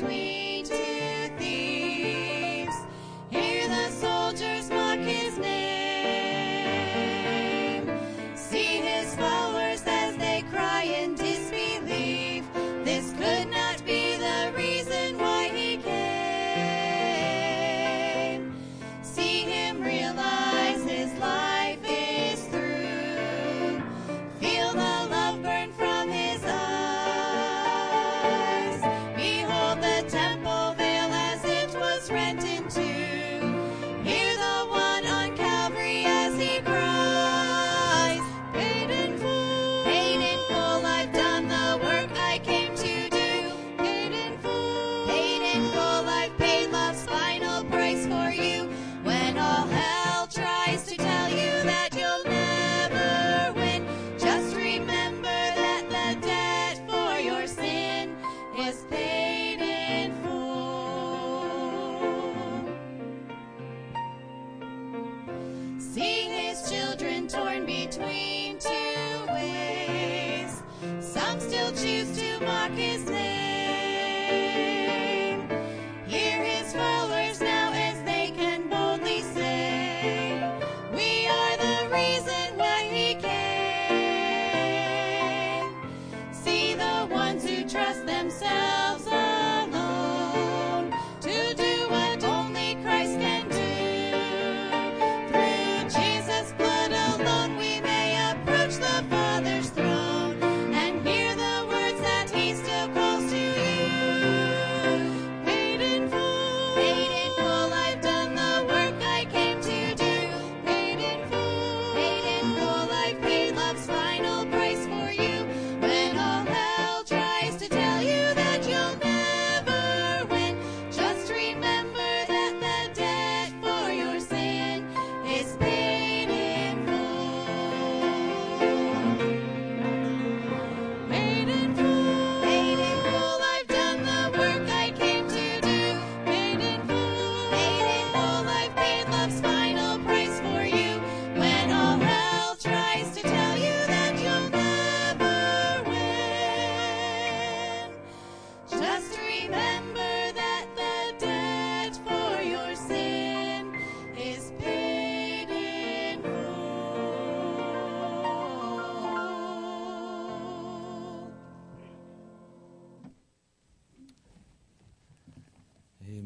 between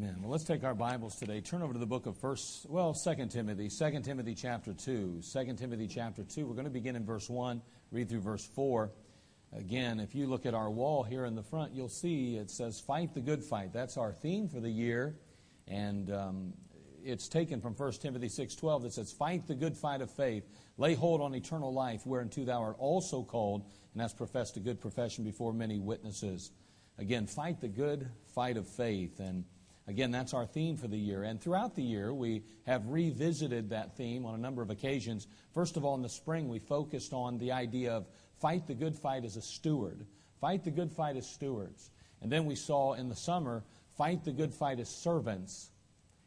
Amen. Well, let's take our Bibles today. Turn over to the book of First, well, Second Timothy, Second Timothy chapter two. Second Timothy chapter two. We're going to begin in verse one, read through verse four. Again, if you look at our wall here in the front, you'll see it says "Fight the good fight." That's our theme for the year, and um, it's taken from 1 Timothy six twelve that says, "Fight the good fight of faith, lay hold on eternal life, whereunto thou art also called, and hast professed a good profession before many witnesses." Again, fight the good fight of faith, and Again, that's our theme for the year. And throughout the year, we have revisited that theme on a number of occasions. First of all, in the spring, we focused on the idea of fight the good fight as a steward. Fight the good fight as stewards. And then we saw in the summer, fight the good fight as servants.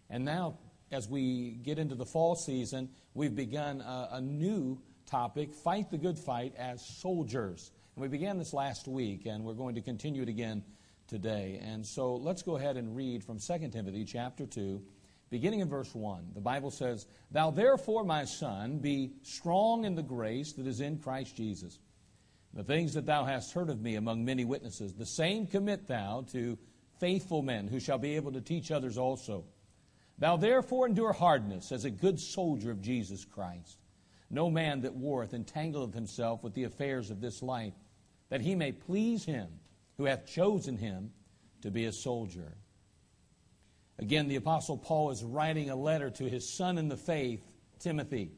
And now, as we get into the fall season, we've begun a, a new topic fight the good fight as soldiers. And we began this last week, and we're going to continue it again today. And so let's go ahead and read from 2 Timothy chapter 2, beginning in verse 1. The Bible says, Thou therefore, my son, be strong in the grace that is in Christ Jesus. The things that thou hast heard of me among many witnesses, the same commit thou to faithful men who shall be able to teach others also. Thou therefore endure hardness as a good soldier of Jesus Christ. No man that warreth entangleth himself with the affairs of this life, that he may please him who hath chosen him to be a soldier. Again, the Apostle Paul is writing a letter to his son in the faith, Timothy.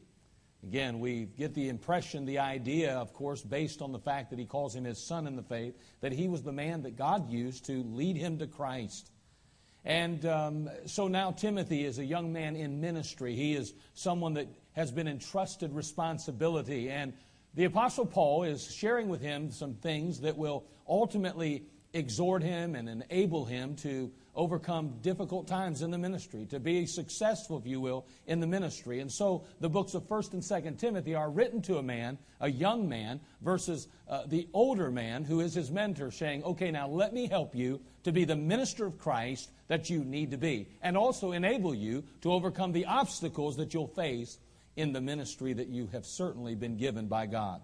Again, we get the impression, the idea, of course, based on the fact that he calls him his son in the faith, that he was the man that God used to lead him to Christ. And um, so now Timothy is a young man in ministry. He is someone that has been entrusted responsibility. And the Apostle Paul is sharing with him some things that will ultimately exhort him and enable him to overcome difficult times in the ministry, to be successful, if you will, in the ministry. And so the books of 1st and 2nd Timothy are written to a man, a young man, versus uh, the older man who is his mentor, saying, okay, now let me help you to be the minister of Christ that you need to be, and also enable you to overcome the obstacles that you'll face in the ministry that you have certainly been given by God.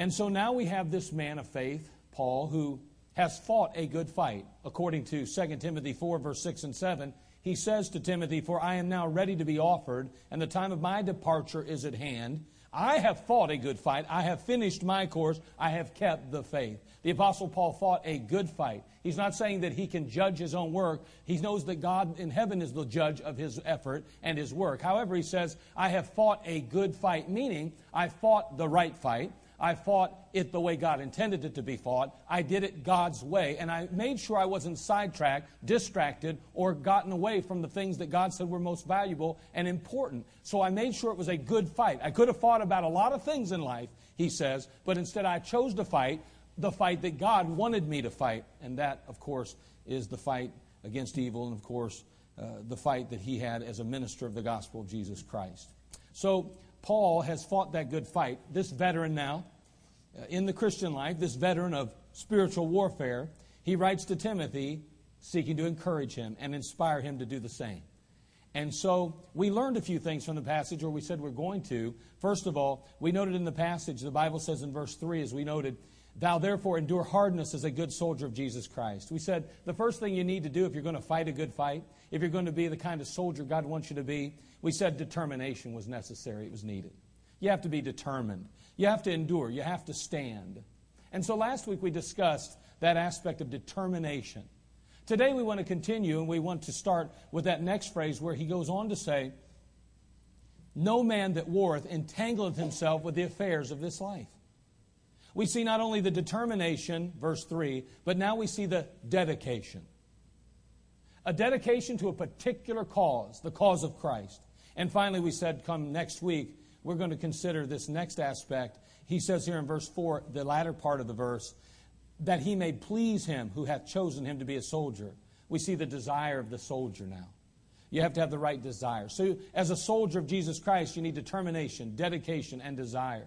And so now we have this man of faith, Paul, who has fought a good fight. According to 2 Timothy 4, verse 6 and 7, he says to Timothy, For I am now ready to be offered, and the time of my departure is at hand. I have fought a good fight. I have finished my course. I have kept the faith. The Apostle Paul fought a good fight. He's not saying that he can judge his own work. He knows that God in heaven is the judge of his effort and his work. However, he says, I have fought a good fight, meaning I fought the right fight. I fought it the way God intended it to be fought. I did it God's way, and I made sure I wasn't sidetracked, distracted, or gotten away from the things that God said were most valuable and important. So I made sure it was a good fight. I could have fought about a lot of things in life, he says, but instead I chose to fight the fight that God wanted me to fight, and that, of course, is the fight against evil, and of course, uh, the fight that he had as a minister of the gospel of Jesus Christ. So, Paul has fought that good fight. This veteran now, Uh, in the Christian life, this veteran of spiritual warfare, he writes to Timothy seeking to encourage him and inspire him to do the same. And so we learned a few things from the passage, or we said we're going to. First of all, we noted in the passage, the Bible says in verse 3, as we noted, Thou therefore endure hardness as a good soldier of Jesus Christ. We said the first thing you need to do if you're going to fight a good fight, if you're going to be the kind of soldier God wants you to be, we said determination was necessary, it was needed. You have to be determined. You have to endure. You have to stand. And so last week we discussed that aspect of determination. Today we want to continue and we want to start with that next phrase where he goes on to say, No man that warreth entangleth himself with the affairs of this life. We see not only the determination, verse 3, but now we see the dedication. A dedication to a particular cause, the cause of Christ. And finally, we said, come next week, we're going to consider this next aspect. He says here in verse 4, the latter part of the verse, that he may please him who hath chosen him to be a soldier. We see the desire of the soldier now. You have to have the right desire. So, as a soldier of Jesus Christ, you need determination, dedication, and desire.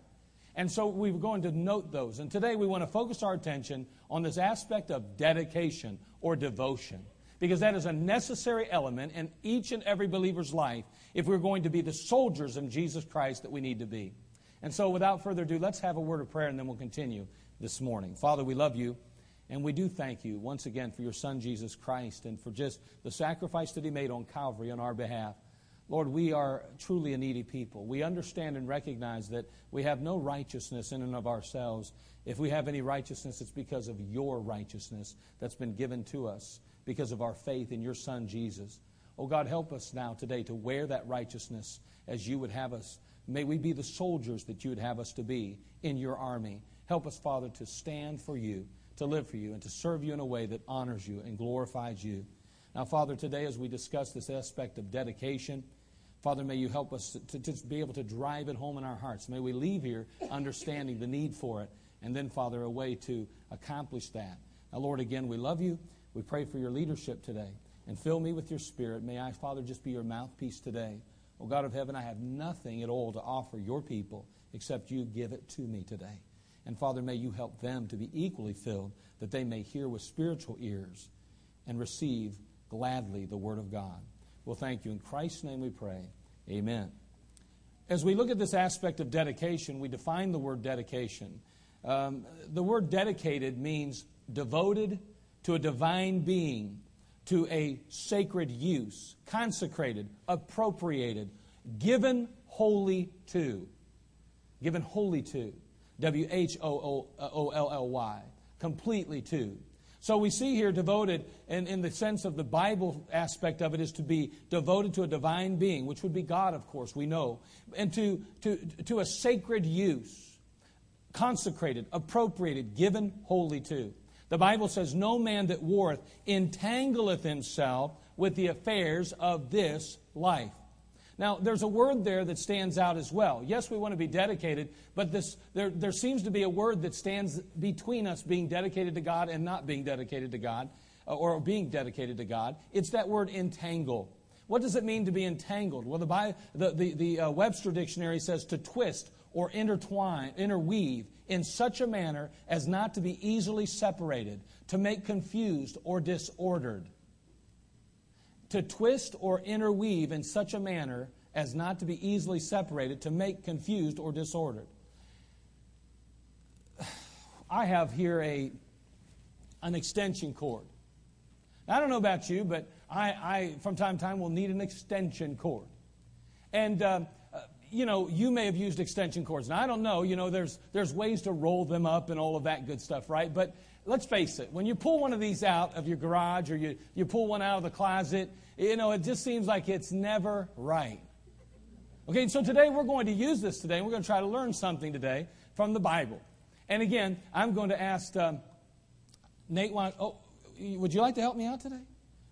And so we are going to note those. And today we want to focus our attention on this aspect of dedication or devotion because that is a necessary element in each and every believer's life if we're going to be the soldiers in Jesus Christ that we need to be. And so, without further ado, let's have a word of prayer and then we'll continue this morning. Father, we love you. And we do thank you once again for your Son, Jesus Christ, and for just the sacrifice that He made on Calvary on our behalf. Lord, we are truly a needy people. We understand and recognize that we have no righteousness in and of ourselves. If we have any righteousness, it's because of your righteousness that's been given to us because of our faith in your Son, Jesus. Oh God, help us now today to wear that righteousness as you would have us. May we be the soldiers that you would have us to be in your army. Help us, Father, to stand for you, to live for you, and to serve you in a way that honors you and glorifies you. Now, Father, today as we discuss this aspect of dedication, Father, may you help us to, to, be able to drive it home in our hearts. May we leave here understanding the need for it, and then, Father, a way to accomplish that. Now, Lord, again, we love you. We pray for your leadership today. And fill me with your spirit. May I, Father, just be your mouthpiece today. Oh, God of heaven, I have nothing at all to offer your people except you give it to me today. And Father, may you help them to be equally filled that they may hear with spiritual ears and receive gladly the word of God. Well, thank you. In Christ's name we pray. Amen. As we look at this aspect of dedication, we define the word dedication. Um, the word dedicated means devoted to a divine being, to a sacred use, consecrated, appropriated, given wholly to. Given wholly to. W H O O L L Y. Completely to. So we see here devoted, and in the sense of the Bible aspect of it, is to be devoted to a divine being, which would be God, of course, we know, and to, to, to a sacred use, consecrated, appropriated, given wholly to. The Bible says, No man that warreth entangleth himself with the affairs of this life. Now, there's a word there that stands out as well. Yes, we want to be dedicated, but this, there, there seems to be a word that stands between us being dedicated to God and not being dedicated to God. uh, or being dedicated to God. It's that word entangle. What does it mean to be entangled? Well, the, the, the, the uh, Webster Dictionary says to twist or intertwine, interweave in such a manner as not to be easily separated, to make confused or disordered. To twist or interweave in such a manner as not to be easily separated, to make confused or disordered. I have here a, an extension cord. Now, I don't know about you, but I, I, from time to time, will need an extension cord. And, um, you know, you may have used extension cords. Now, I don't know. You know, there's, there's ways to roll them up and all of that good stuff, right? But let's face it, when you pull one of these out of your garage or you, you pull one out of the closet, you know, it just seems like it's never right. Okay, so today we're going to use this today. We're going to try to learn something today from the Bible. And again, I'm going to ask um, Nate, oh, would you like to help me out today?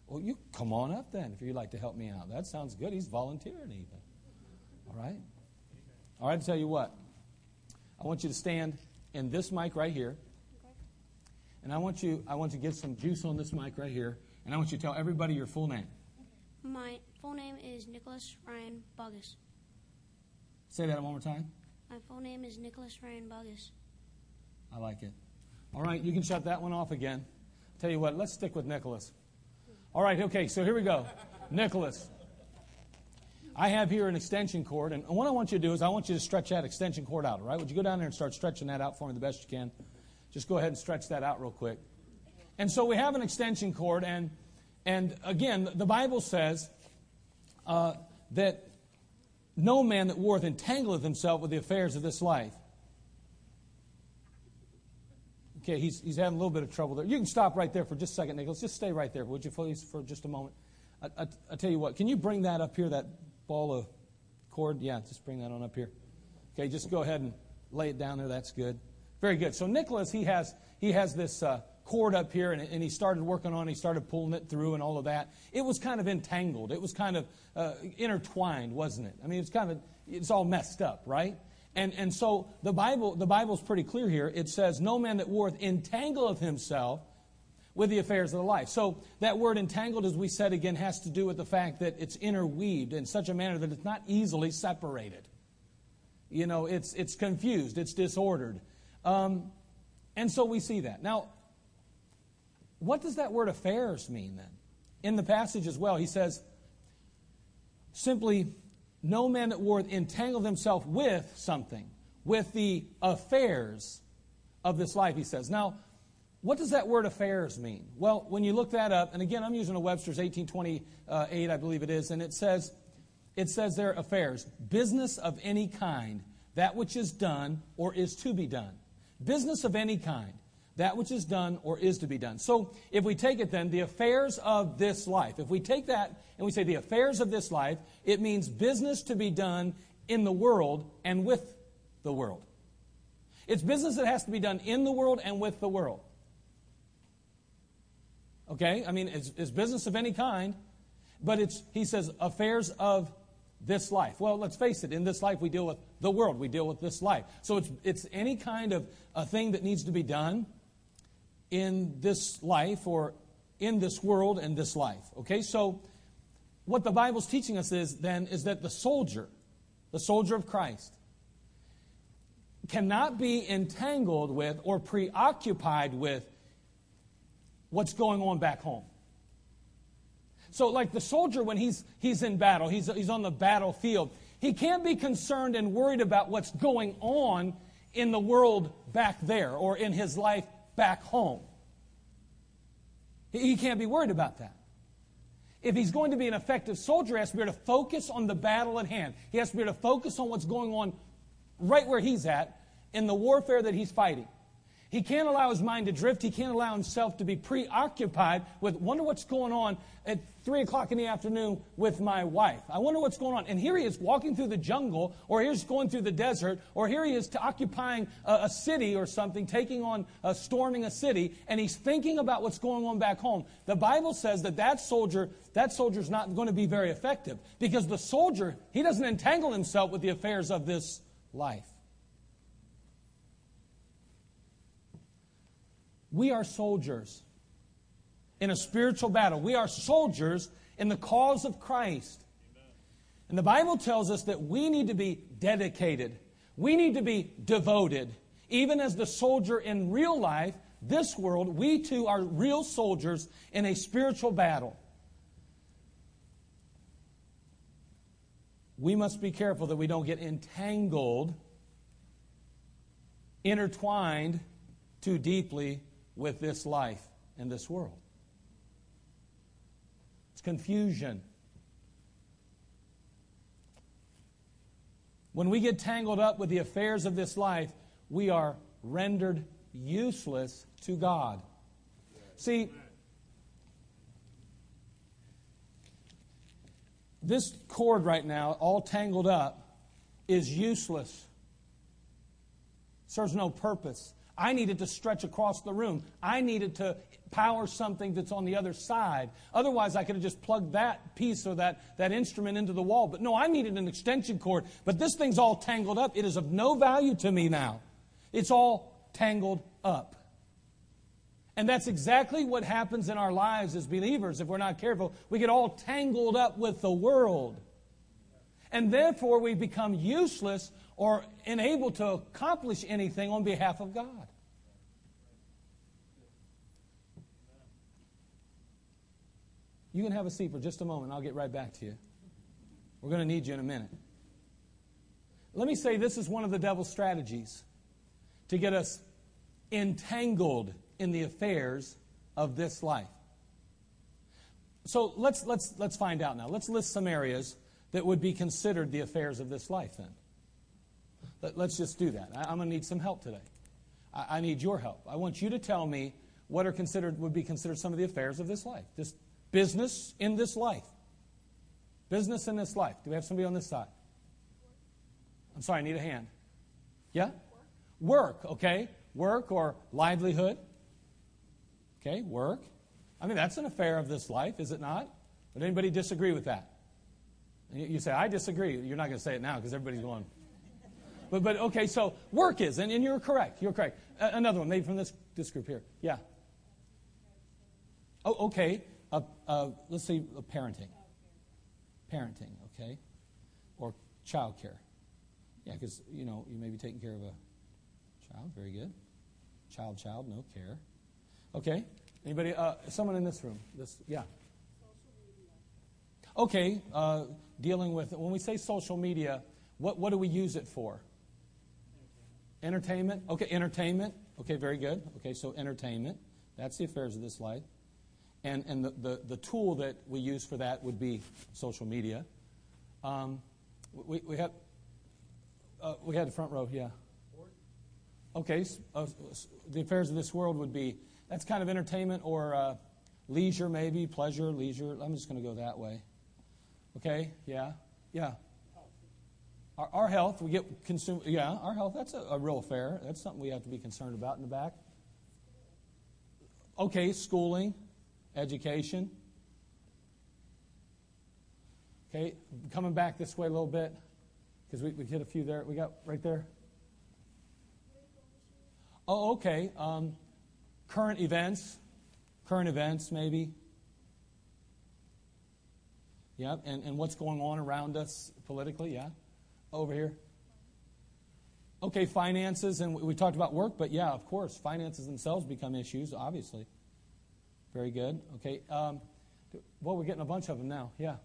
Well, you come on up then if you'd like to help me out. That sounds good. He's volunteering even. All right? All right, I'll tell you what. I want you to stand in this mic right here. And I want you I want you to get some juice on this mic right here. And I want you to tell everybody your full name. My full name is Nicholas Ryan Buggus. Say that one more time. My full name is Nicholas Ryan Buggus. I like it. All right, you can shut that one off again. Tell you what, let's stick with Nicholas. All right, okay, so here we go. Nicholas. I have here an extension cord, and what I want you to do is I want you to stretch that extension cord out, all right? Would you go down there and start stretching that out for me the best you can? Just go ahead and stretch that out real quick. And so we have an extension cord, and, and again, the Bible says uh, that no man that warreth entangleth himself with the affairs of this life. Okay, he's, he's having a little bit of trouble there. You can stop right there for just a second, Nicholas. Just stay right there, would you, please, for just a moment? I, I, I tell you what, can you bring that up here, that ball of cord? Yeah, just bring that on up here. Okay, just go ahead and lay it down there. That's good. Very good. So Nicholas, he has he has this uh, cord up here, and, and, he started working on. it. He started pulling it through, and all of that. It was kind of entangled. It was kind of uh, intertwined, wasn't it? I mean, it's kind of it's all messed up, right? And, and so the Bible, the Bible's pretty clear here. It says, No man that warreth entangleth himself with the affairs of the life. So that word entangled, as we said again, has to do with the fact that it's interweaved in such a manner that it's not easily separated. You know, it's, it's confused, it's disordered. Um, and so we see that. Now, what does that word affairs mean then? In the passage as well, he says, simply no man that warreth entangled himself with something, with the affairs of this life, he says. Now, what does that word affairs mean? Well, when you look that up, and again, I'm using a Webster's 1828, I believe it is, and it says, it says there affairs, business of any kind, that which is done or is to be done. Business of any kind that which is done or is to be done. So if we take it then, the affairs of this life, if we take that and we say the affairs of this life, it means business to be done in the world and with the world. It's business that has to be done in the world and with the world. Okay? I mean, it's, it's business of any kind, but it's, he says, affairs of this life. Well, let's face it, in this life we deal with the world, we deal with this life. So it's, it's any kind of a thing that needs to be done in this life or in this world and this life. Okay, so what the Bible's teaching us is then is that the soldier, the soldier of Christ, cannot be entangled with or preoccupied with what's going on back home. So, like the soldier, when he's, he's in battle, he's, he's on the battlefield, he can't be concerned and worried about what's going on in the world back there or in his life back home. He can't be worried about that. If he's going to be an effective soldier, he has to be able to focus on the battle at hand. He has to be able to focus on what's going on right where he's at in the warfare that he's fighting. He can't allow his mind to drift. He can't allow himself to be preoccupied with, wonder what's going on at 3 o'clock in the afternoon with my wife. I wonder what's going on. And here he is walking through the jungle, or here's going through the desert, or here he is occupying a, a city or something, taking on, uh, storming a city, and he's thinking about what's going on back home. The Bible says that that soldier, that soldier's not going to be very effective because the soldier, he doesn't entangle himself with the affairs of this life. We are soldiers. in a spiritual battle. We are soldiers in the cause of Christ. And the Bible tells us that we need to be dedicated. We need to be devoted. Even as the soldier in real life, this world, we too are real soldiers in a spiritual battle. We must be careful that we don't get entangled, intertwined too deeply with this life and this world. It's confusion. When we get tangled up with the affairs of this life, we are rendered useless to God. See, this cord right now, all tangled up, is useless. Serves no purpose. I needed to stretch across the room. I needed to power something that's on the other side. Otherwise, I could have just plugged that piece or that, that instrument into the wall. But no, I needed an extension cord. But this thing's all tangled up. It is of no value to me now. It's all tangled up. And that's exactly what happens in our lives as believers if we're not careful. We get all tangled up with the world. And therefore, we become useless or unable to accomplish anything on behalf of God. You can have a seat for just a moment. I'll get right back to you. We're going to need you in a minute. Let me say this is one of the devil's strategies to get us entangled in the affairs of this life. So let's, let's, let's find out now. Let's list some areas that would be considered the affairs of this life then. Let, us just do that. I, am going to need some help today. I, I need your help. I want you to tell me what are considered would be considered some of the affairs of this life. Just Business in this life. Business in this life. Do we have somebody on this side? I'm sorry, I need a hand. Yeah? Work, okay? Work or livelihood. Okay, work. I mean, that's an affair of this life, is it not? Would anybody disagree with that? You say, I disagree. You're not going to say it now because everybody's going. But, but okay, so work is, and, and you're correct. You're correct. Another one, maybe from this, this group here. Yeah. Oh, okay uh, uh, let's uh, parenting. Parenting, okay? Or child care. Yeah, because, you know, you may be taking care of a child. Very good. Child, child, no care. Okay. Anybody? Uh, someone in this room. This, yeah. Okay. Uh, dealing with when we say social media, what what do we use it for? Entertainment. Okay, entertainment. Okay, very good. Okay, so entertainment. That's the affairs of this life. And, and the, the, the, tool that we use for that would be social media. Um, we, we, had, uh, we had the front row, yeah. Okay, uh, the affairs of this world would be that's kind of entertainment or uh, leisure, maybe, pleasure, leisure. I'm just going to go that way. Okay, yeah, yeah. Our, our, health, we get consumed, yeah, our health, that's a, a real affair. That's something we have to be concerned about in the back. Okay, schooling, education. Okay, coming back this way a little bit because we, we hit a few there. We got right there. Oh, okay. Um, current events, current events, maybe. Yep, and, and what's going on around us politically, yeah. Over here. Okay, finances, and we talked about work, but yeah, of course, finances themselves become issues, obviously. Very good. Okay. Um, well, we're getting a bunch of them now. Yeah.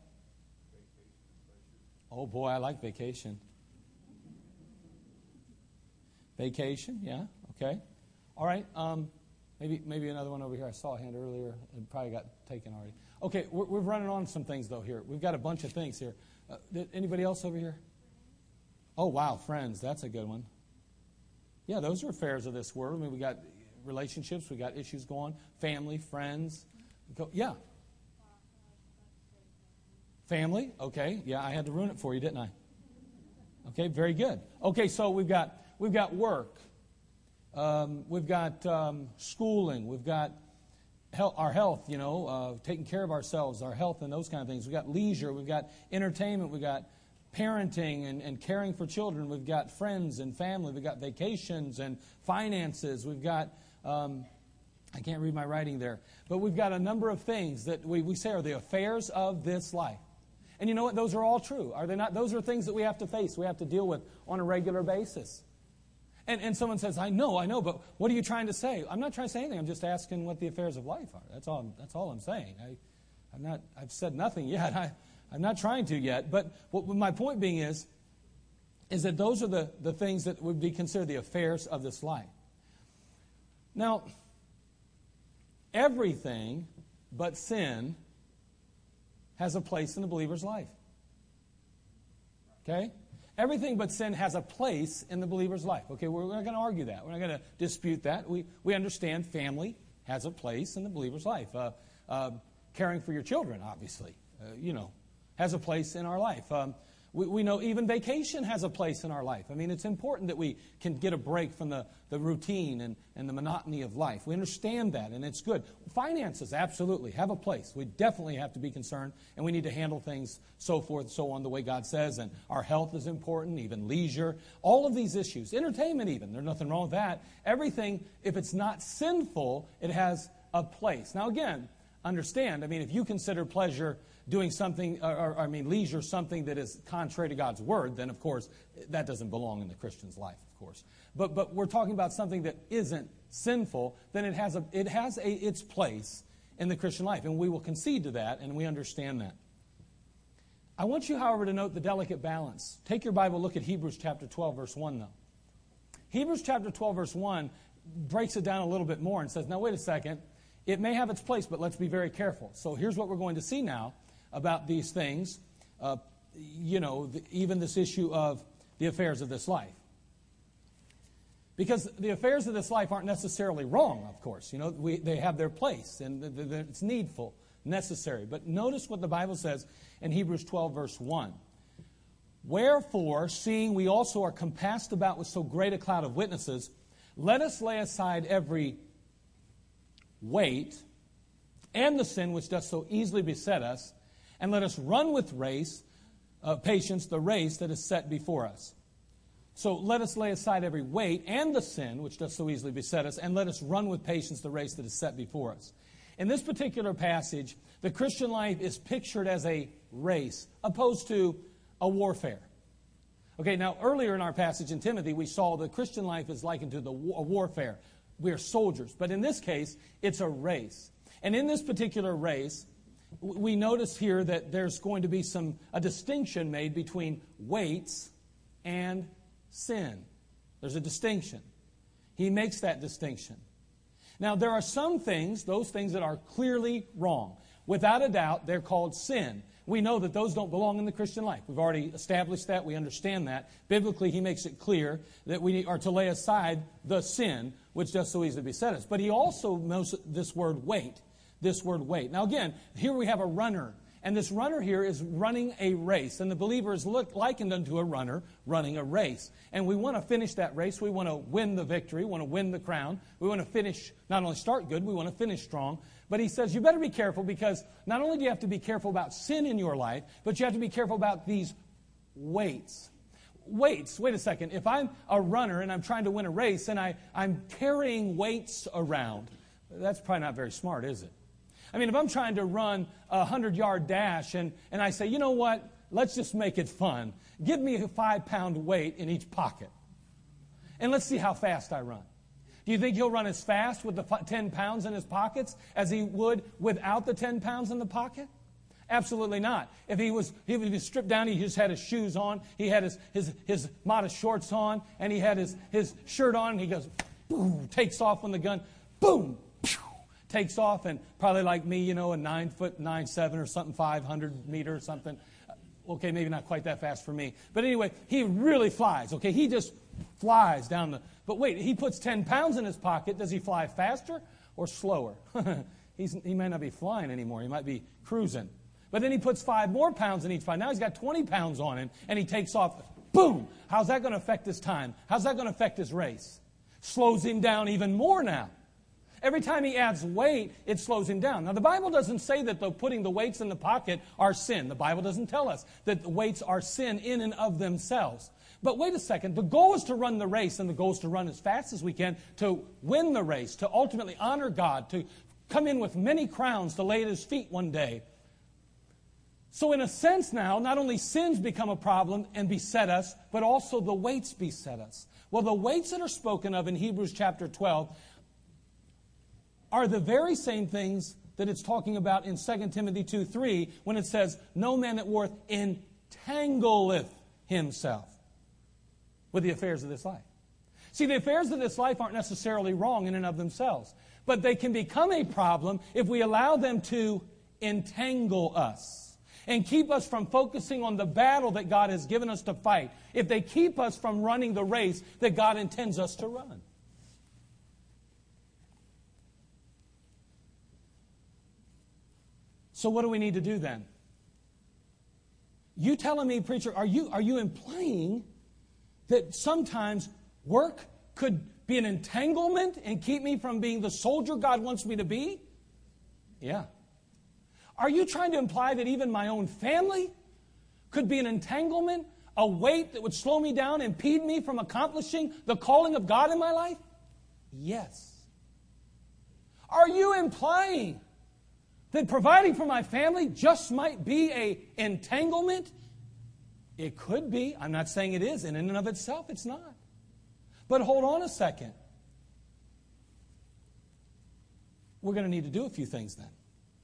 Oh boy, I like vacation. Vacation, yeah. Okay. All right. Um, maybe maybe another one over here. I saw a hand earlier. It probably got taken already. Okay, we're, we're running on some things though here. We've got a bunch of things here. Uh, anybody else over here? Oh wow, friends. That's a good one. Yeah, those are affairs of this world. I mean, we got relationships, we got issues going, family, friends. Yeah. Family, okay. Yeah, I had to ruin it for you, didn't I? Okay, very good. Okay, so we've got we've got work, um, we've got um, schooling, we've got health, our health, you know, uh, taking care of ourselves, our health, and those kind of things. We've got leisure, we've got entertainment, we've got parenting and, and caring for children, we've got friends and family, we've got vacations and finances, we've got um, I can't read my writing there, but we've got a number of things that we, we say are the affairs of this life. And you know what? Those are all true. Are they not? Those are things that we have to face, we have to deal with on a regular basis. And, and someone says, I know, I know, but what are you trying to say? I'm not trying to say anything. I'm just asking what the affairs of life are. That's all, that's all I'm saying. I, I'm not, I've said nothing yet. I, I'm not trying to yet. But what my point being is, is that those are the, the things that would be considered the affairs of this life. Now, everything but sin has a place in the believer's life. Okay? Everything but sin has a place in the believer's life. Okay, we're not going to argue that. We're not going to dispute that. We, we understand family has a place in the believer's life. Uh, uh, caring for your children, obviously, uh, you know, has a place in our life. Um, we, we know even vacation has a place in our life. I mean, it's important that we can get a break from the, the routine and, and the monotony of life. We understand that, and it's good. Finances, absolutely, have a place. We definitely have to be concerned, and we need to handle things so forth, and so on, the way God says. And our health is important, even leisure. All of these issues. Entertainment, even. There's nothing wrong with that. Everything, if it's not sinful, it has a place. Now, again, understand, I mean, if you consider pleasure doing something, or, or, I mean, leisure, something that is contrary to God's word, then of course that doesn't belong in the Christian's life, of course. But, but we're talking about something that isn't sinful, then it has, a, it has a, its place in the Christian life. And we will concede to that, and we understand that. I want you, however, to note the delicate balance. Take your Bible, look at Hebrews chapter 12, verse 1, though. Hebrews chapter 12, verse 1 breaks it down a little bit more and says, now, wait a second. It may have its place, but let's be very careful. So here's what we're going to see now about these things, uh, you know, the, even this issue of the affairs of this life. Because the affairs of this life aren't necessarily wrong, of course. You know, we, they have their place and it's needful, necessary. But notice what the Bible says in Hebrews 12, verse 1. Wherefore, seeing we also are compassed about with so great a cloud of witnesses, let us lay aside every weight and the sin which doth so easily beset us, and let us run with race, uh, patience, the race that is set before us. So let us lay aside every weight and the sin which does so easily beset us, and let us run with patience the race that is set before us. In this particular passage, the Christian life is pictured as a race, opposed to a warfare. Okay, now earlier in our passage in Timothy, we saw the Christian life is likened to the war- warfare. We are soldiers. But in this case, it's a race. And in this particular race, we notice here that there's going to be some a distinction made between weights and sin. There's a distinction. He makes that distinction. Now, there are some things, those things that are clearly wrong. Without a doubt, they're called sin. We know that those don't belong in the Christian life. We've already established that. We understand that. Biblically, he makes it clear that we are to lay aside the sin which does so easily beset us. But he also knows this word weight this word weight. Now, again, here we have a runner. And this runner here is running a race. And the believer is look, likened unto a runner running a race. And we want to finish that race. We want to win the victory. We want to win the crown. We want to finish, not only start good, we want to finish strong. But he says, you better be careful because not only do you have to be careful about sin in your life, but you have to be careful about these weights. Weights, wait a second. If I'm a runner and I'm trying to win a race and I, I'm carrying weights around, that's probably not very smart, is it? I mean, if I'm trying to run a 100 yard dash and, and I say, you know what, let's just make it fun. Give me a five pound weight in each pocket. And let's see how fast I run. Do you think he'll run as fast with the 10 pounds in his pockets as he would without the 10 pounds in the pocket? Absolutely not. If he was, he was stripped down, he just had his shoes on, he had his, his, his modest shorts on, and he had his, his shirt on, and he goes, boom, takes off when the gun, boom, takes off and probably like me, you know, a nine foot, nine, seven or something, 500 meter or something. Uh, okay, maybe not quite that fast for me. But anyway, he really flies. Okay, he just flies down the. But wait, he puts 10 pounds in his pocket. Does he fly faster or slower? He's, he may not be flying anymore. He might be cruising. But then he puts five more pounds in each pocket. Now he's got 20 pounds on him and he takes off. Boom! How's that going to affect his time? How's that going to affect his race? Slows him down even more now. Every time he adds weight, it slows him down. Now, the Bible doesn't say that the putting the weights in the pocket are sin. The Bible doesn't tell us that the weights are sin in and of themselves. But wait a second. The goal is to run the race, and the goal is to run as fast as we can to win the race, to ultimately honor God, to come in with many crowns to lay at his feet one day. So, in a sense, now, not only sins become a problem and beset us, but also the weights beset us. Well, the weights that are spoken of in Hebrews chapter 12 are the very same things that it's talking about in 2 Timothy 2 3 when it says, No man that warreth entangleth himself with the affairs of this life. See, the affairs of this life aren't necessarily wrong in and of themselves, but they can become a problem if we allow them to entangle us and keep us from focusing on the battle that God has given us to fight, if they keep us from running the race that God intends us to run. So, what do we need to do then? You telling me, preacher, are you, are you implying that sometimes work could be an entanglement and keep me from being the soldier God wants me to be? Yeah. Are you trying to imply that even my own family could be an entanglement, a weight that would slow me down, impede me from accomplishing the calling of God in my life? Yes. Are you implying that providing for my family just might be a entanglement? It could be. I'm not saying it is, and in and of itself, it's not. But hold on a second. We're going to need to do a few things then.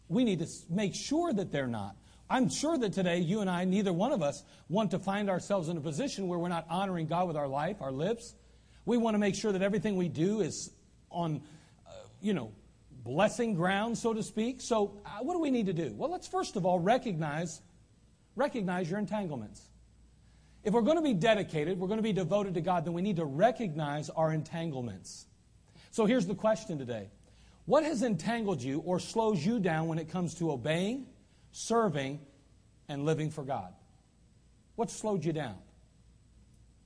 We need to make sure that they're not. I'm sure that today, you and I, neither one of us, want to find ourselves in a position where we're not honoring God with our life, our lips. We want to make sure that everything we do is on, uh, you know, blessing ground, so to speak. So, uh, what do we need to do? Well, let's first of all recognize recognize your entanglements. If we're going to be dedicated, we're going to be devoted to God, then we need to recognize our entanglements. So here's the question today What has entangled you or slows you down when it comes to obeying, serving, and living for God? What's slowed you down?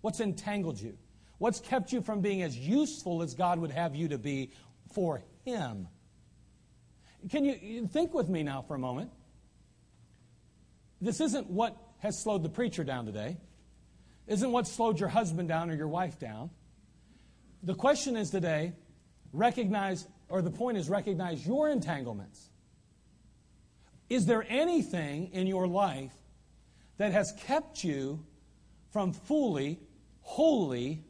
What's entangled you? What's kept you from being as useful as God would have you to be for Him? Can you think with me now for a moment? This isn't what has slowed the preacher down today isn't what slowed your husband down or your wife down. The question is today recognize, or the point is recognize your entanglements. Is there anything in your life that has kept you from fully, wholly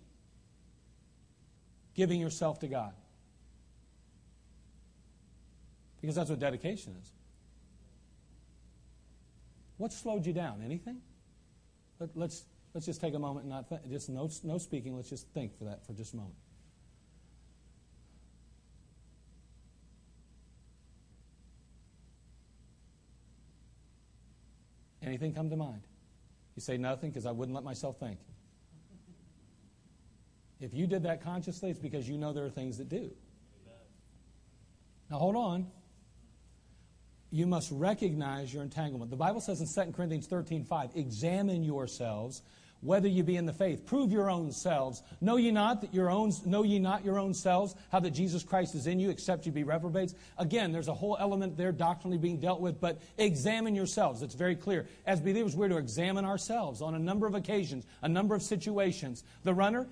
giving yourself to God? Because that's what dedication is. What slowed you down? Anything? Let, us Let's just take a moment and not th- just no, no speaking. Let's just think for that for just a moment. Anything come to mind? You say nothing because I wouldn't let myself think. If you did that consciously, it's because you know there are things that do. Now hold on. You must recognize your entanglement. The Bible says in 2 Corinthians 13 5, examine yourselves whether you be in the faith. Prove your own selves. Know ye not that your own know ye not your own selves, how that Jesus Christ is in you, except you be reprobates. Again, there's a whole element there doctrinally being dealt with, but examine yourselves. It's very clear. As believers, we're to examine ourselves on a number of occasions, a number of situations. The runner,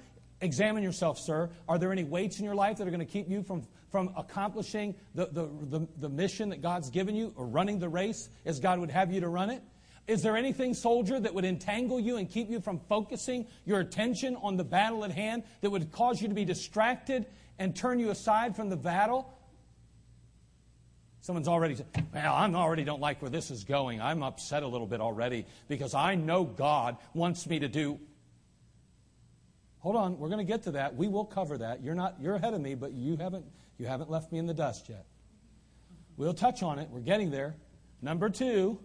examine yourself, sir. Are there any weights in your life that are going to keep you from, from accomplishing the, the, the, the mission that God's given you or running the race as God would have you to run it? Is there anything, soldier, that would entangle you and keep you from focusing your attention on the battle at hand, that would cause you to be distracted and turn you aside from the battle? Someone's already Well, I already don't like where this is going. I'm upset a little bit already because I know God wants me to do. Hold on, we're going to get to that. We will cover that. You're not you're ahead of me, but you haven't you haven't left me in the dust yet. We'll touch on it. We're getting there. Number two,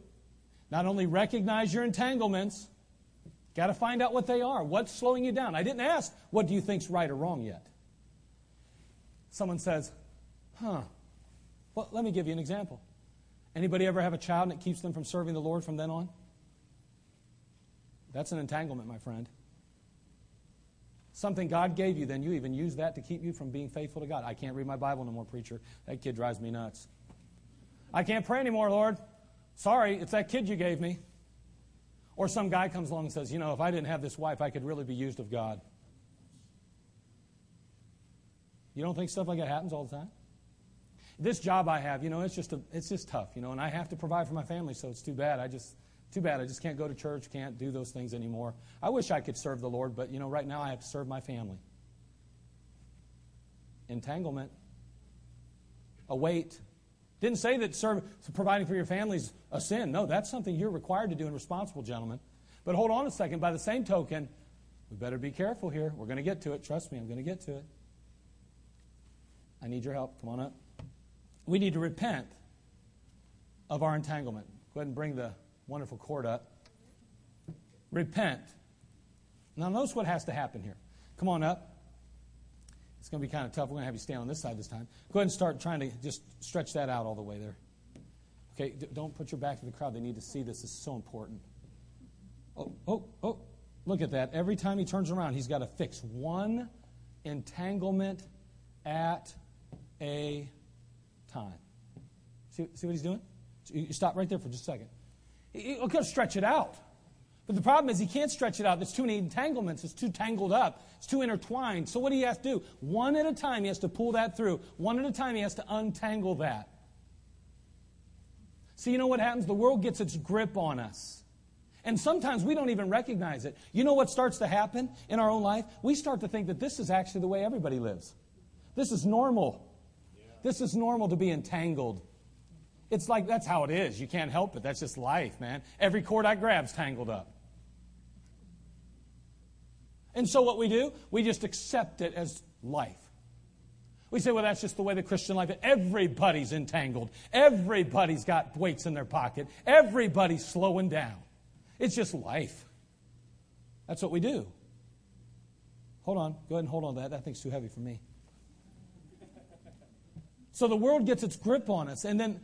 not only recognize your entanglements, got to find out what they are. What's slowing you down? I didn't ask, what do you think's right or wrong yet? Someone says, huh. Well, let me give you an example. Anybody ever have a child and it keeps them from serving the Lord from then on? That's an entanglement, my friend. Something God gave you, then you even use that to keep you from being faithful to God. I can't read my Bible no more, preacher. That kid drives me nuts. I can't pray anymore, Lord. Sorry, it's that kid you gave me. Or some guy comes along and says, You know, if I didn't have this wife, I could really be used of God. You don't think stuff like that happens all the time? This job I have, you know, it's just a, it's just tough, you know, and I have to provide for my family, so it's too bad. I just too bad. I just can't go to church, can't do those things anymore. I wish I could serve the Lord, but you know, right now I have to serve my family. Entanglement. A weight. Didn't say that serve, providing for your family is a sin. No, that's something you're required to do and responsible, gentlemen. But hold on a second. By the same token, we better be careful here. We're going to get to it. Trust me, I'm going to get to it. I need your help. Come on up. We need to repent of our entanglement. Go ahead and bring the wonderful cord up. Repent. Now, notice what has to happen here. Come on up. It's going to be kind of tough. We're going to have you stand on this side this time. Go ahead and start trying to just stretch that out all the way there. Okay, d- don't put your back to the crowd. They need to see this. This is so important. Oh, oh, oh. Look at that. Every time he turns around, he's got to fix one entanglement at a time. See, see what he's doing? You stop right there for just a second. He'll stretch it out. But the problem is he can't stretch it out. There's too many entanglements. It's too tangled up. It's too intertwined. So what do you have to do? One at a time, he has to pull that through. One at a time, he has to untangle that. See, you know what happens? The world gets its grip on us. And sometimes we don't even recognize it. You know what starts to happen in our own life? We start to think that this is actually the way everybody lives. This is normal. This is normal to be entangled. It's like that's how it is. You can't help it. That's just life, man. Every cord I grab's tangled up. And so what we do, we just accept it as life. We say, well, that's just the way the Christian life is. Everybody's entangled. Everybody's got weights in their pocket. Everybody's slowing down. It's just life. That's what we do. Hold on. Go ahead and hold on to that. That thing's too heavy for me. So the world gets its grip on us, and then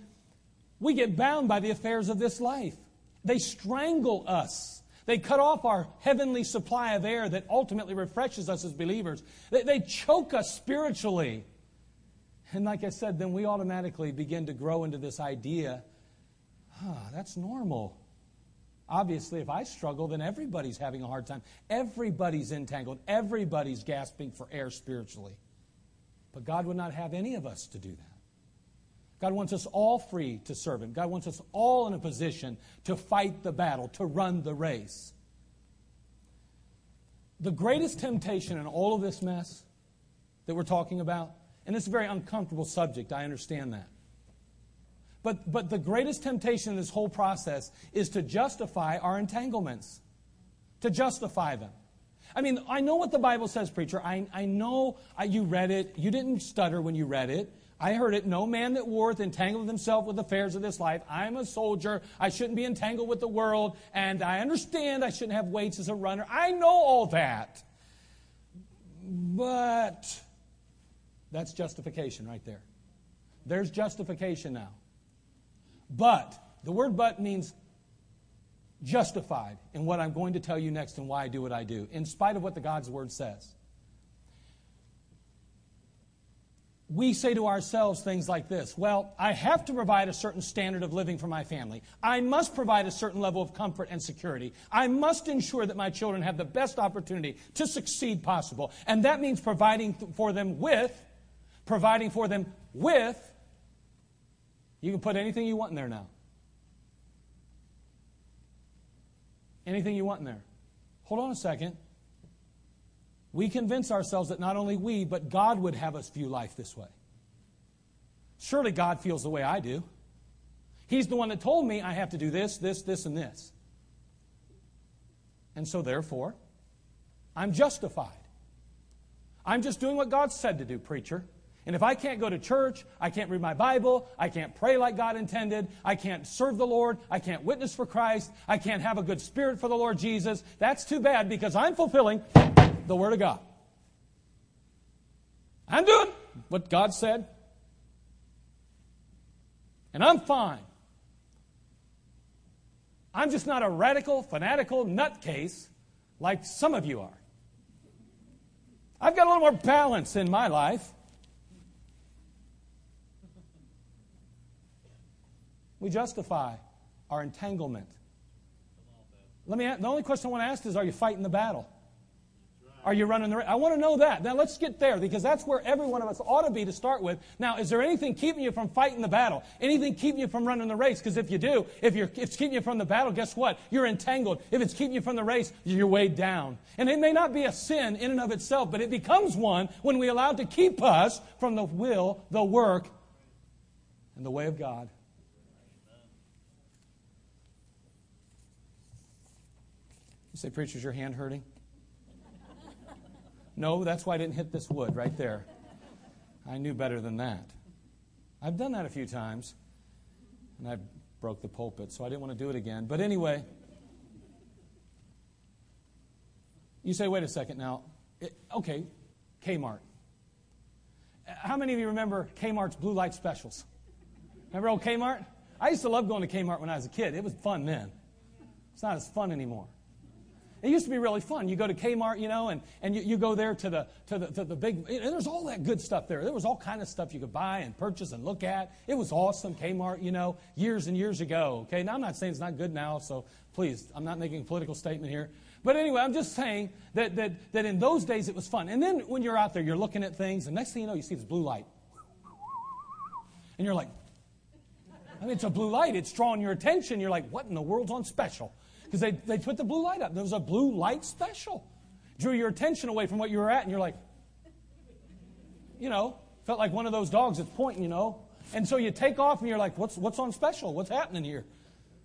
we get bound by the affairs of this life. They strangle us. They cut off our heavenly supply of air that ultimately refreshes us as believers. They, they, choke us spiritually. And like I said, then we automatically begin to grow into this idea huh, that's normal. Obviously, if I struggle, then everybody's having a hard time. Everybody's entangled. Everybody's gasping for air spiritually. But God would not have any of us to do that. God wants us all free to serve Him. God wants us all in a position to fight the battle, to run the race. The greatest temptation in all of this mess that we're talking about, and it's a very uncomfortable subject, I understand that. But, but the greatest temptation in this whole process is to justify our entanglements, to justify them. I mean, I know what the Bible says, preacher. I, I know I, you read it. You didn't stutter when you read it. I heard it. No man that warreth entangled himself with affairs of this life. I'm a soldier. I shouldn't be entangled with the world. And I understand I shouldn't have weights as a runner. I know all that. But that's justification right there. There's justification now. But, the word but means justified in what I'm going to tell you next and why I do what I do, in spite of what the God's word says. We say to ourselves things like this Well, I have to provide a certain standard of living for my family. I must provide a certain level of comfort and security. I must ensure that my children have the best opportunity to succeed possible. And that means providing for them with, providing for them with, you can put anything you want in there now. Anything you want in there. Hold on a second we convince ourselves that not only we, but God would have us view life this way. Surely God feels the way I do. He's the one that told me I have to do this, this, this, and this. And so, therefore, I'm justified. I'm just doing what God said to do, preacher. And if I can't go to church, I can't read my Bible, I can't pray like God intended, I can't serve the Lord, I can't witness for Christ, I can't have a good spirit for the Lord Jesus, that's too bad because I'm fulfilling the Word of God. I'm doing what God said, and I'm fine. I'm just not a radical, fanatical nutcase like some of you are. I've got a little more balance in my life. We justify our entanglement. Let me. The only question I want to ask is: Are you fighting the battle? Are you running the race? I want to know that. Now let's get there because that's where every one of us ought to be to start with. Now, is there anything keeping you from fighting the battle? Anything keeping you from running the race? Because if you do, if, you're, if it's keeping you from the battle, guess what? You're entangled. If it's keeping you from the race, you're weighed down. And it may not be a sin in and of itself, but it becomes one when we allow it to keep us from the will, the work, and the way of God. You say, Preacher, is your hand hurting? No, that's why I didn't hit this wood right there. I knew better than that. I've done that a few times, and I broke the pulpit, so I didn't want to do it again. But anyway, you say, wait a second now. It, okay, Kmart. How many of you remember Kmart's blue light specials? Remember old Kmart? I used to love going to Kmart when I was a kid. It was fun then. It's not as fun anymore. It used to be really fun. You go to Kmart, you know, and, and you, you go there to the, to the, to the big, and there's all that good stuff there. There was all kind of stuff you could buy and purchase and look at. It was awesome, Kmart, you know, years and years ago. Okay, now I'm not saying it's not good now, so please, I'm not making a political statement here. But anyway, I'm just saying that, that, that in those days it was fun. And then when you're out there, you're looking at things, and next thing you know, you see this blue light. And you're like, I mean, it's a blue light. It's drawing your attention. You're like, what in the world's on special? Because they, they put the blue light up. There was a blue light special. Drew your attention away from what you were at, and you're like, you know, felt like one of those dogs that's pointing, you know. And so you take off and you're like, what's, what's on special? What's happening here?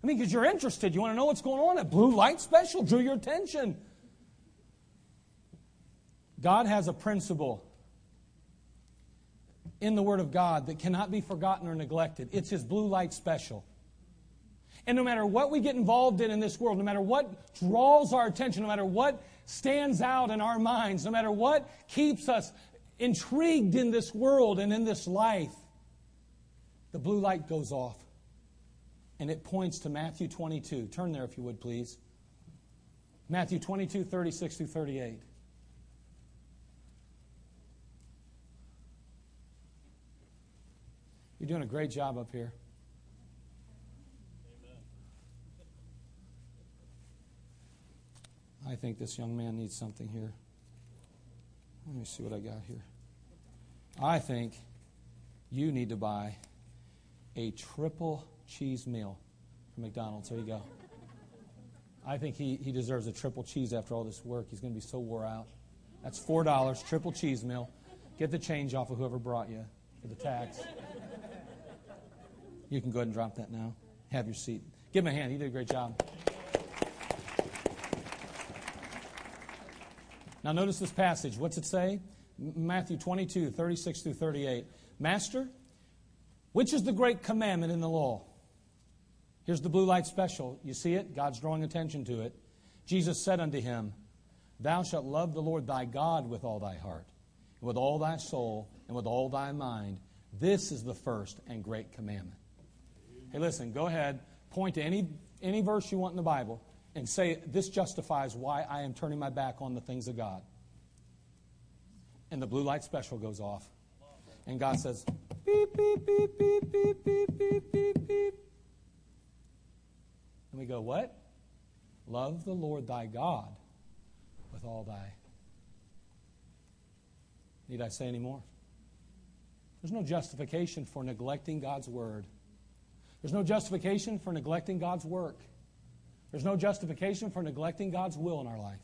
I mean, because you're interested. You want to know what's going on. A blue light special drew your attention. God has a principle in the Word of God that cannot be forgotten or neglected. It's His blue light special. And no matter what we get involved in in this world, no matter what draws our attention, no matter what stands out in our minds, no matter what keeps us intrigued in this world and in this life, the blue light goes off. And it points to Matthew 22. Turn there if you would, please. Matthew 22, 36 through 38. You're doing a great job up here. I think this young man needs something here. Let me see what I got here. I think you need to buy a triple cheese meal from McDonald's. There you go. I think he, he deserves a triple cheese after all this work. He's going to be so wore out. That's $4, triple cheese meal. Get the change off of whoever brought you for the tax. You can go ahead and drop that now. Have your seat. Give him a hand. He did a great job. Now, notice this passage. What's it say? Matthew 22, 36 through 38. Master, which is the great commandment in the law? Here's the blue light special. You see it? God's drawing attention to it. Jesus said unto him, Thou shalt love the Lord thy God with all thy heart, and with all thy soul, and with all thy mind. This is the first and great commandment. Hey, listen, go ahead, point to any, any verse you want in the Bible and say, This justifies why I am turning my back on the things of God. And the blue light special goes off. And God says, Beep, beep, beep, beep, beep, beep, beep, beep, beep. And we go, What? Love the Lord thy God with all thy. Need I say any more? There's no justification for neglecting God's word. There's no justification for neglecting God's work. There's no justification for neglecting God's will in our life.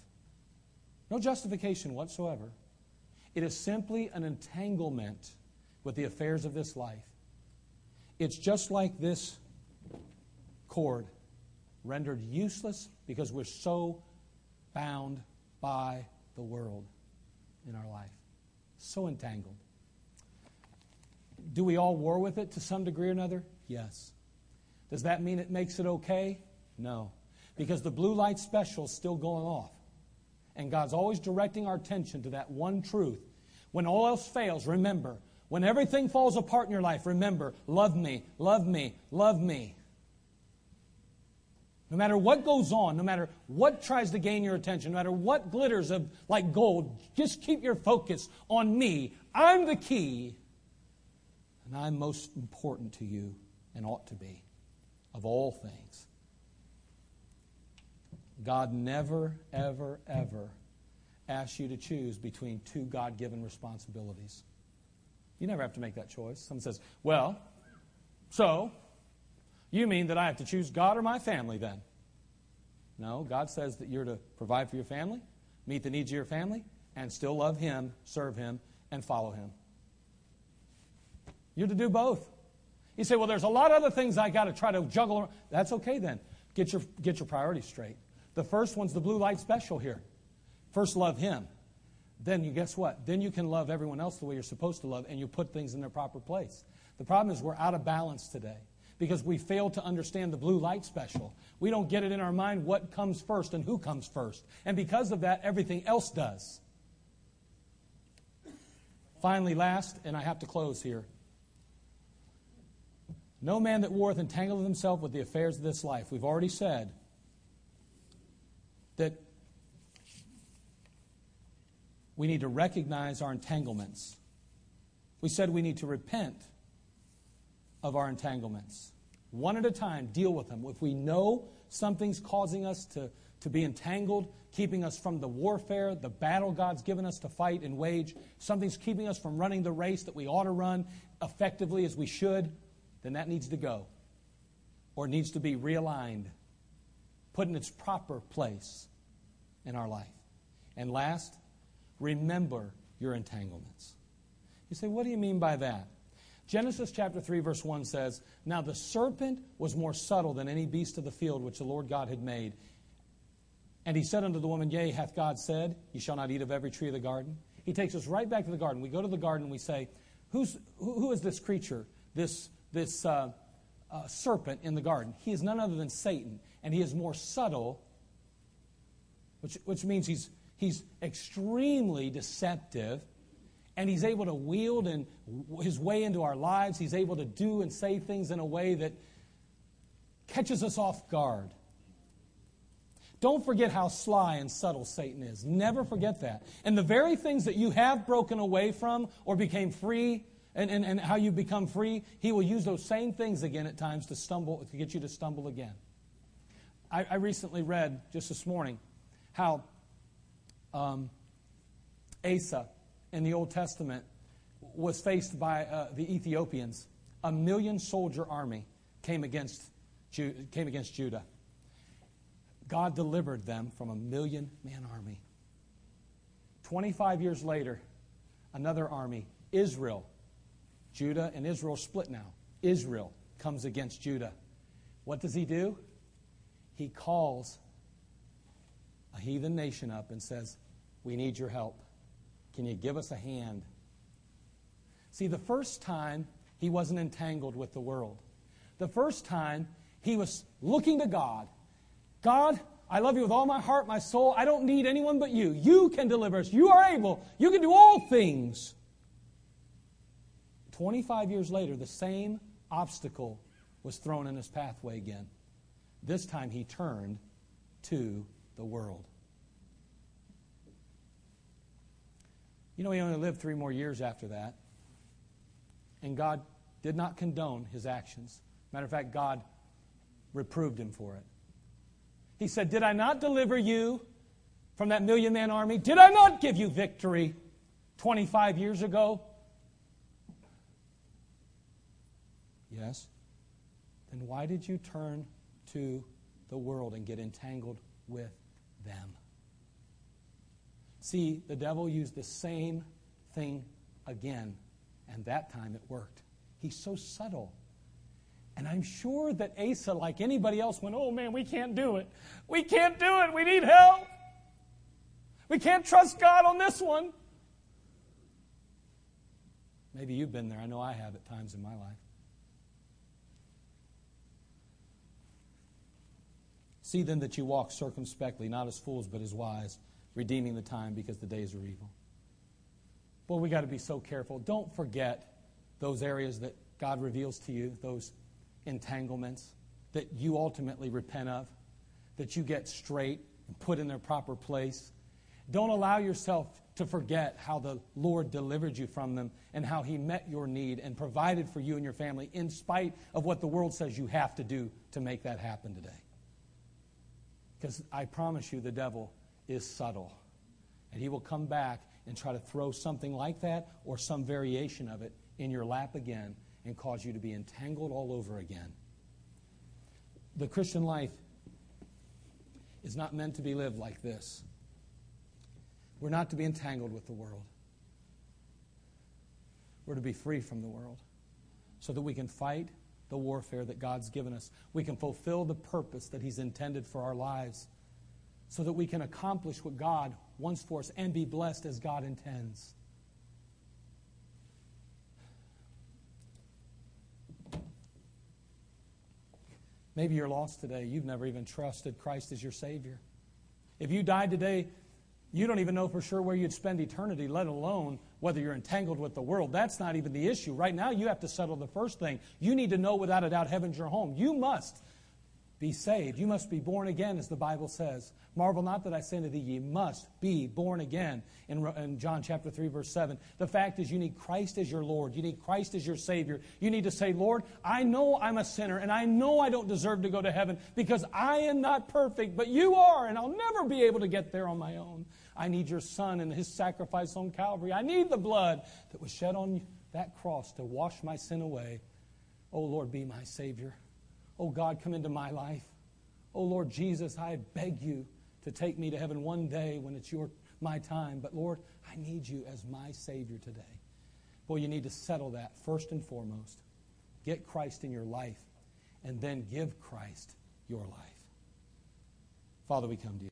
No justification whatsoever. It is simply an entanglement with the affairs of this life. It's just like this cord, rendered useless because we're so bound by the world in our life. So entangled. Do we all war with it to some degree or another? Yes. Does that mean it makes it okay? No because the blue light special is still going off. And God's always directing our attention to that one truth. When all else fails, remember. When everything falls apart in your life, remember, love me, love me, love me. No matter what goes on, no matter what tries to gain your attention, no matter what glitters of like gold, just keep your focus on me. I'm the key. And I'm most important to you and ought to be of all things. God never, ever, ever asks you to choose between two God given responsibilities. You never have to make that choice. Someone says, Well, so you mean that I have to choose God or my family then? No, God says that you're to provide for your family, meet the needs of your family, and still love Him, serve Him, and follow Him. You're to do both. You say, well, there's a lot of other things I got to try to juggle. That's okay then. Get your, get your priorities straight. The first one's the blue light special here. First, love Him. Then you guess what? Then you can love everyone else the way you're supposed to love, and you put things in their proper place. The problem is we're out of balance today because we fail to understand the blue light special. We don't get it in our mind what comes first and who comes first. And because of that, everything else does. Finally, last, and I have to close here. No man that warreth entangleth himself with the affairs of this life. We've already said that we need to recognize our entanglements. We said we need to repent of our entanglements. One at a time, deal with them. If we know something's causing us to, to be entangled, keeping us from the warfare, the battle God's given us to fight and wage, something's keeping us from running the race that we ought to run effectively as we should, then that needs to go or needs to be realigned, put in its proper place in our life. And last, remember your entanglements. You say, what do you mean by that? Genesis chapter 3, verse 1 says, Now the serpent was more subtle than any beast of the field which the Lord God had made. And he said unto the woman, Yea, hath God said, You shall not eat of every tree of the garden? He takes us right back to the garden. We go to the garden and we say, Who's, who, who is this creature, this this uh, uh, serpent in the garden. He is none other than Satan, and he is more subtle, which, which means he's, he's extremely deceptive, and he's able to wield and his way into our lives. He's able to do and say things in a way that catches us off guard. Don't forget how sly and subtle Satan is. Never forget that. And the very things that you have broken away from or became free and, and, and how you become free, he will use those same things again at times to stumble, to get you to stumble again. I, I recently read just this morning how um, Asa in the Old Testament was faced by uh, the Ethiopians. A million soldier army came against, Ju- came against Judah. God delivered them from a million man army. 25 years later, another army, Israel, Judah and Israel split now. Israel comes against Judah. What does he do? He calls a heathen nation up and says, We need your help. Can you give us a hand? See, the first time he wasn't entangled with the world. The first time he was looking to God. God, I love you with all my heart, my soul. I don't need anyone but you. You can deliver us. You are able. You can do all things. 25 years later, the same obstacle was thrown in his pathway again. This time he turned to the world. You know, he only lived three more years after that. And God did not condone his actions. Matter of fact, God reproved him for it. He said, Did I not deliver you from that million man army? Did I not give you victory 25 years ago? Yes? Then why did you turn to the world and get entangled with them? See, the devil used the same thing again, and that time it worked. He's so subtle. And I'm sure that Asa, like anybody else, went, Oh man, we can't do it. We can't do it. We need help. We can't trust God on this one. Maybe you've been there. I know I have at times in my life. See then that you walk circumspectly, not as fools, but as wise, redeeming the time because the days are evil. Boy, we got to be so careful. Don't forget those areas that God reveals to you, those entanglements that you ultimately repent of. that you get straight and put in their proper place. Don't allow yourself to forget how the Lord delivered you from them and how He met your need and provided for you and your family in spite of what the world says you have to do to make that happen today. Because I promise you, the devil is subtle. And he will come back and try to throw something like that or some variation of it in your lap again and cause you to be entangled all over again. The Christian life is not meant to be lived like this. We're not to be entangled with the world. We're to be free from the world so that we can fight the warfare that God's given us. We can fulfill the purpose that He's intended for our lives so that we can accomplish what God wants for us and be blessed as God intends. Maybe you're lost today. You've never even trusted Christ as your Savior. If you died today, you don't even know for sure where you'd spend eternity, let alone whether you're entangled with the world. That's not even the issue. Right now, you have to settle the first thing. You need to know without a doubt heaven's your home. You must be saved. You must be born again, as the Bible says. Marvel not that I say unto thee, ye must be born again. In, in, John chapter 3, verse 7. The fact is, you need Christ as your Lord. You need Christ as your Savior. You need to say, Lord, I know I'm a sinner, and I know I don't deserve to go to heaven because I am not perfect, but you are, and I'll never be able to get there on my own. I need your Son and his sacrifice on Calvary. I need the blood that was shed on that cross to wash my sin away. Oh, Lord, be my Savior. Oh, God, come into my life. Oh, Lord Jesus, I beg you to take me to heaven one day when it's your, my time. But, Lord, I need you as my Savior today. Boy, you need to settle that first and foremost. Get Christ in your life, and then give Christ your life. Father, we come to you.